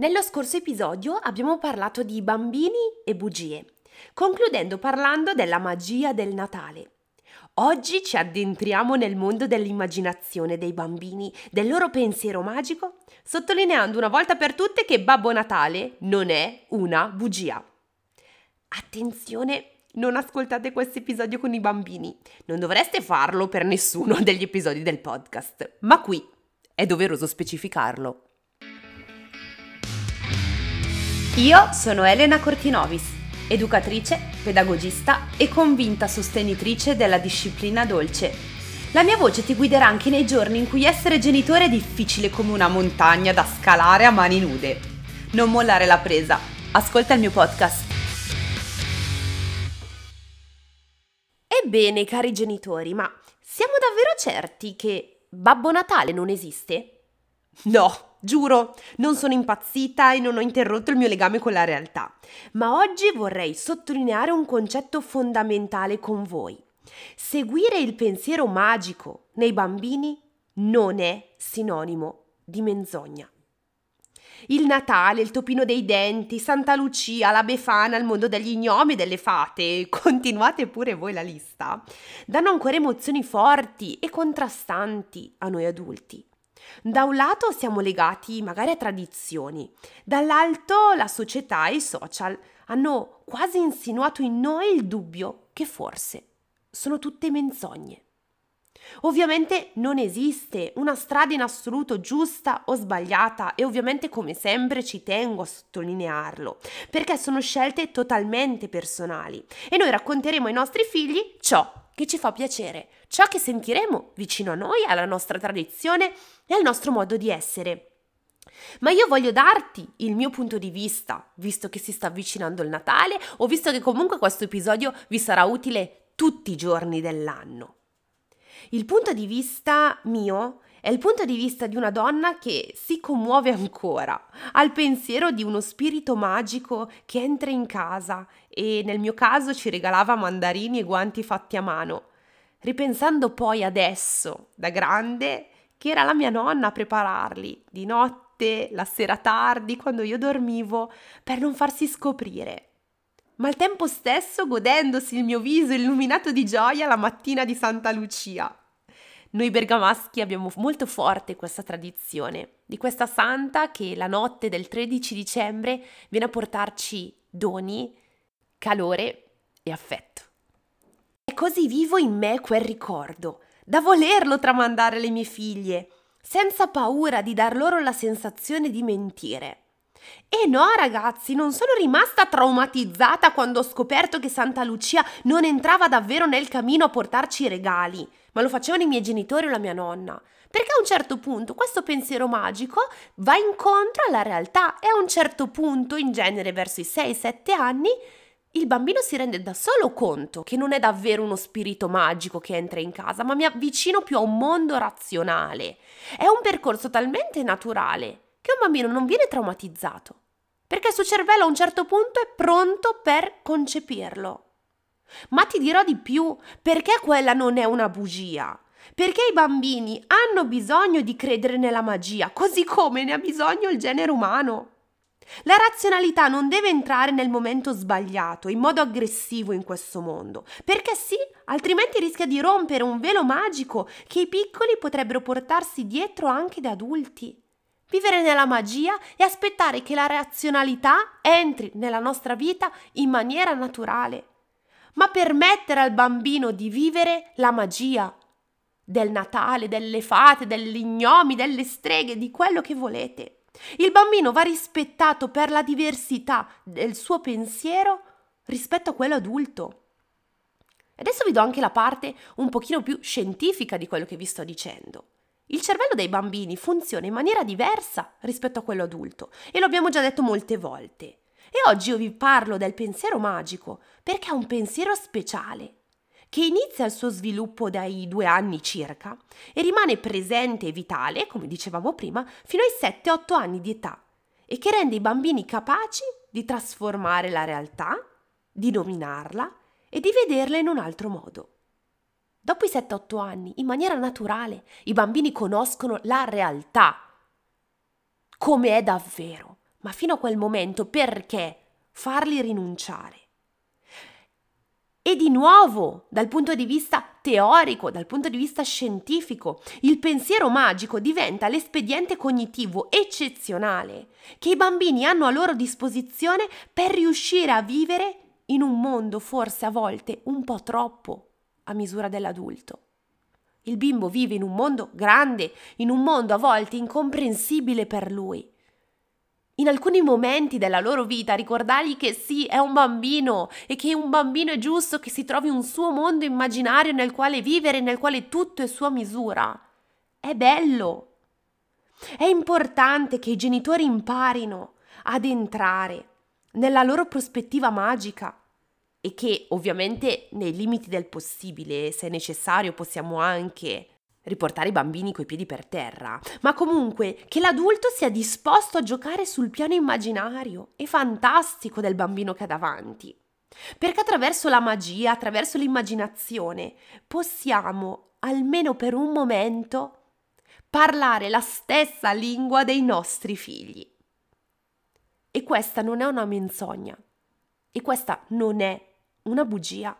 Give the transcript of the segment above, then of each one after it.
Nello scorso episodio abbiamo parlato di bambini e bugie, concludendo parlando della magia del Natale. Oggi ci addentriamo nel mondo dell'immaginazione dei bambini, del loro pensiero magico, sottolineando una volta per tutte che Babbo Natale non è una bugia. Attenzione, non ascoltate questo episodio con i bambini, non dovreste farlo per nessuno degli episodi del podcast, ma qui è doveroso specificarlo. Io sono Elena Cortinovis, educatrice, pedagogista e convinta sostenitrice della disciplina dolce. La mia voce ti guiderà anche nei giorni in cui essere genitore è difficile come una montagna da scalare a mani nude. Non mollare la presa, ascolta il mio podcast. Ebbene, cari genitori, ma siamo davvero certi che Babbo Natale non esiste? No, giuro, non sono impazzita e non ho interrotto il mio legame con la realtà, ma oggi vorrei sottolineare un concetto fondamentale con voi. Seguire il pensiero magico nei bambini non è sinonimo di menzogna. Il Natale, il topino dei denti, Santa Lucia, la Befana, il mondo degli gnomi e delle fate, continuate pure voi la lista, danno ancora emozioni forti e contrastanti a noi adulti. Da un lato siamo legati magari a tradizioni, dall'altro la società e i social hanno quasi insinuato in noi il dubbio che forse sono tutte menzogne. Ovviamente non esiste una strada in assoluto giusta o sbagliata e ovviamente come sempre ci tengo a sottolinearlo, perché sono scelte totalmente personali e noi racconteremo ai nostri figli ciò che ci fa piacere, ciò che sentiremo vicino a noi, alla nostra tradizione e al nostro modo di essere. Ma io voglio darti il mio punto di vista, visto che si sta avvicinando il Natale o visto che comunque questo episodio vi sarà utile tutti i giorni dell'anno. Il punto di vista mio è il punto di vista di una donna che si commuove ancora al pensiero di uno spirito magico che entra in casa e nel mio caso ci regalava mandarini e guanti fatti a mano, ripensando poi adesso, da grande, che era la mia nonna a prepararli di notte, la sera tardi, quando io dormivo, per non farsi scoprire. Ma al tempo stesso godendosi il mio viso illuminato di gioia la mattina di Santa Lucia. Noi bergamaschi abbiamo molto forte questa tradizione di questa santa che la notte del 13 dicembre viene a portarci doni, calore e affetto. E così vivo in me quel ricordo, da volerlo tramandare alle mie figlie, senza paura di dar loro la sensazione di mentire. E no, ragazzi, non sono rimasta traumatizzata quando ho scoperto che Santa Lucia non entrava davvero nel camino a portarci i regali ma lo facevano i miei genitori o la mia nonna. Perché a un certo punto questo pensiero magico va incontro alla realtà e a un certo punto, in genere verso i 6-7 anni, il bambino si rende da solo conto che non è davvero uno spirito magico che entra in casa, ma mi avvicino più a un mondo razionale. È un percorso talmente naturale che un bambino non viene traumatizzato, perché il suo cervello a un certo punto è pronto per concepirlo. Ma ti dirò di più, perché quella non è una bugia? Perché i bambini hanno bisogno di credere nella magia, così come ne ha bisogno il genere umano. La razionalità non deve entrare nel momento sbagliato, in modo aggressivo in questo mondo, perché sì, altrimenti rischia di rompere un velo magico che i piccoli potrebbero portarsi dietro anche da adulti. Vivere nella magia e aspettare che la razionalità entri nella nostra vita in maniera naturale ma permettere al bambino di vivere la magia del Natale, delle fate, degli gnomi, delle streghe, di quello che volete. Il bambino va rispettato per la diversità del suo pensiero rispetto a quello adulto. Adesso vi do anche la parte un pochino più scientifica di quello che vi sto dicendo. Il cervello dei bambini funziona in maniera diversa rispetto a quello adulto e lo abbiamo già detto molte volte. E oggi io vi parlo del pensiero magico perché è un pensiero speciale che inizia il suo sviluppo dai due anni circa e rimane presente e vitale, come dicevamo prima, fino ai 7-8 anni di età e che rende i bambini capaci di trasformare la realtà, di dominarla e di vederla in un altro modo. Dopo i 7-8 anni, in maniera naturale, i bambini conoscono la realtà, come è davvero Ma fino a quel momento perché farli rinunciare? E di nuovo, dal punto di vista teorico, dal punto di vista scientifico, il pensiero magico diventa l'espediente cognitivo eccezionale che i bambini hanno a loro disposizione per riuscire a vivere in un mondo forse a volte un po' troppo a misura dell'adulto. Il bimbo vive in un mondo grande, in un mondo a volte incomprensibile per lui in alcuni momenti della loro vita ricordargli che sì, è un bambino e che un bambino è giusto che si trovi un suo mondo immaginario nel quale vivere, nel quale tutto è sua misura. È bello. È importante che i genitori imparino ad entrare nella loro prospettiva magica e che ovviamente nei limiti del possibile, se necessario, possiamo anche riportare i bambini coi piedi per terra, ma comunque che l'adulto sia disposto a giocare sul piano immaginario e fantastico del bambino che ha davanti. Perché attraverso la magia, attraverso l'immaginazione, possiamo, almeno per un momento, parlare la stessa lingua dei nostri figli. E questa non è una menzogna. E questa non è una bugia.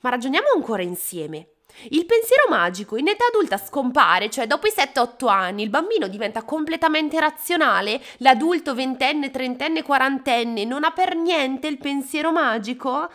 Ma ragioniamo ancora insieme. Il pensiero magico in età adulta scompare, cioè dopo i 7-8 anni il bambino diventa completamente razionale, l'adulto ventenne, trentenne, quarantenne non ha per niente il pensiero magico?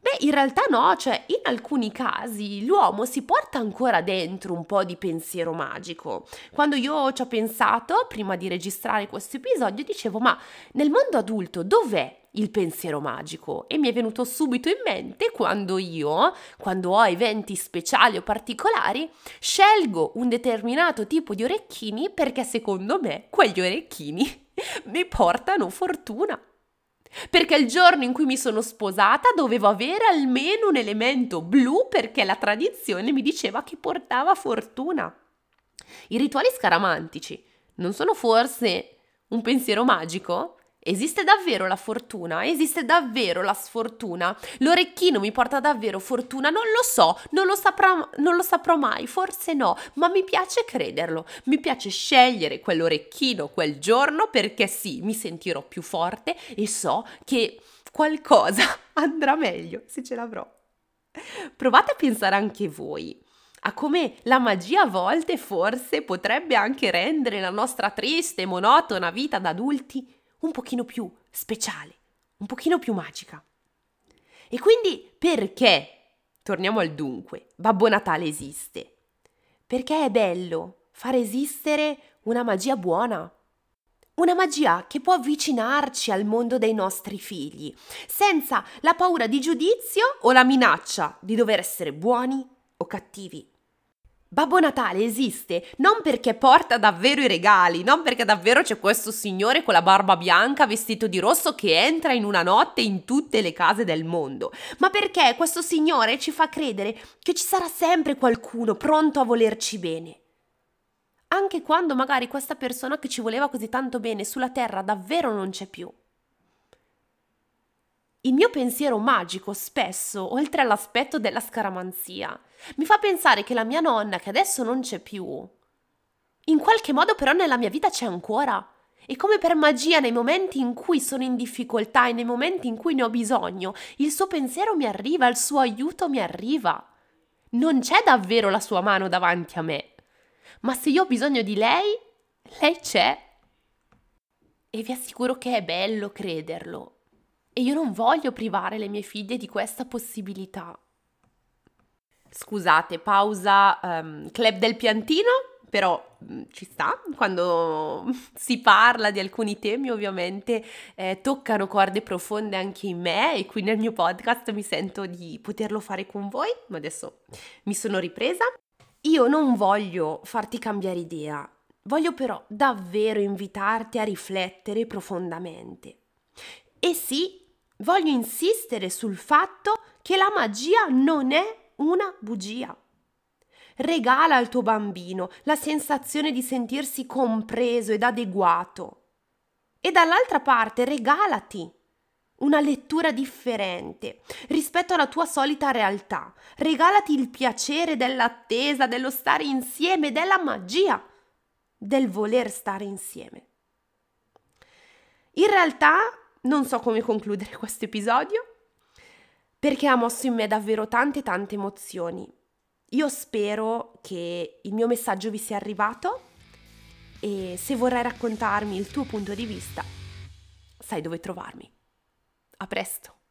Beh, in realtà no, cioè in alcuni casi l'uomo si porta ancora dentro un po' di pensiero magico. Quando io ci ho pensato, prima di registrare questo episodio, dicevo, ma nel mondo adulto dov'è il pensiero magico e mi è venuto subito in mente quando io, quando ho eventi speciali o particolari, scelgo un determinato tipo di orecchini perché secondo me quegli orecchini mi portano fortuna. Perché il giorno in cui mi sono sposata dovevo avere almeno un elemento blu perché la tradizione mi diceva che portava fortuna. I rituali scaramantici non sono forse un pensiero magico? Esiste davvero la fortuna? Esiste davvero la sfortuna? L'orecchino mi porta davvero fortuna? Non lo so, non lo, saprò, non lo saprò mai, forse no, ma mi piace crederlo. Mi piace scegliere quell'orecchino quel giorno perché sì, mi sentirò più forte e so che qualcosa andrà meglio se ce l'avrò. Provate a pensare anche voi a come la magia a volte forse potrebbe anche rendere la nostra triste e monotona vita da adulti un pochino più speciale, un pochino più magica. E quindi perché, torniamo al dunque, Babbo Natale esiste? Perché è bello far esistere una magia buona, una magia che può avvicinarci al mondo dei nostri figli, senza la paura di giudizio o la minaccia di dover essere buoni o cattivi. Babbo Natale esiste non perché porta davvero i regali, non perché davvero c'è questo signore con la barba bianca vestito di rosso che entra in una notte in tutte le case del mondo, ma perché questo signore ci fa credere che ci sarà sempre qualcuno pronto a volerci bene. Anche quando magari questa persona che ci voleva così tanto bene sulla terra davvero non c'è più. Il mio pensiero magico spesso, oltre all'aspetto della scaramanzia, mi fa pensare che la mia nonna, che adesso non c'è più, in qualche modo però nella mia vita c'è ancora. E come per magia, nei momenti in cui sono in difficoltà e nei momenti in cui ne ho bisogno, il suo pensiero mi arriva, il suo aiuto mi arriva. Non c'è davvero la sua mano davanti a me. Ma se io ho bisogno di lei, lei c'è. E vi assicuro che è bello crederlo. E io non voglio privare le mie figlie di questa possibilità. Scusate, pausa um, club del piantino, però mm, ci sta, quando si parla di alcuni temi ovviamente eh, toccano corde profonde anche in me e qui nel mio podcast mi sento di poterlo fare con voi, ma adesso mi sono ripresa. Io non voglio farti cambiare idea, voglio però davvero invitarti a riflettere profondamente. E sì, voglio insistere sul fatto che la magia non è una bugia. Regala al tuo bambino la sensazione di sentirsi compreso ed adeguato. E dall'altra parte regalati una lettura differente rispetto alla tua solita realtà. Regalati il piacere dell'attesa, dello stare insieme, della magia del voler stare insieme. In realtà non so come concludere questo episodio perché ha mosso in me davvero tante tante emozioni. Io spero che il mio messaggio vi sia arrivato e se vorrai raccontarmi il tuo punto di vista, sai dove trovarmi. A presto!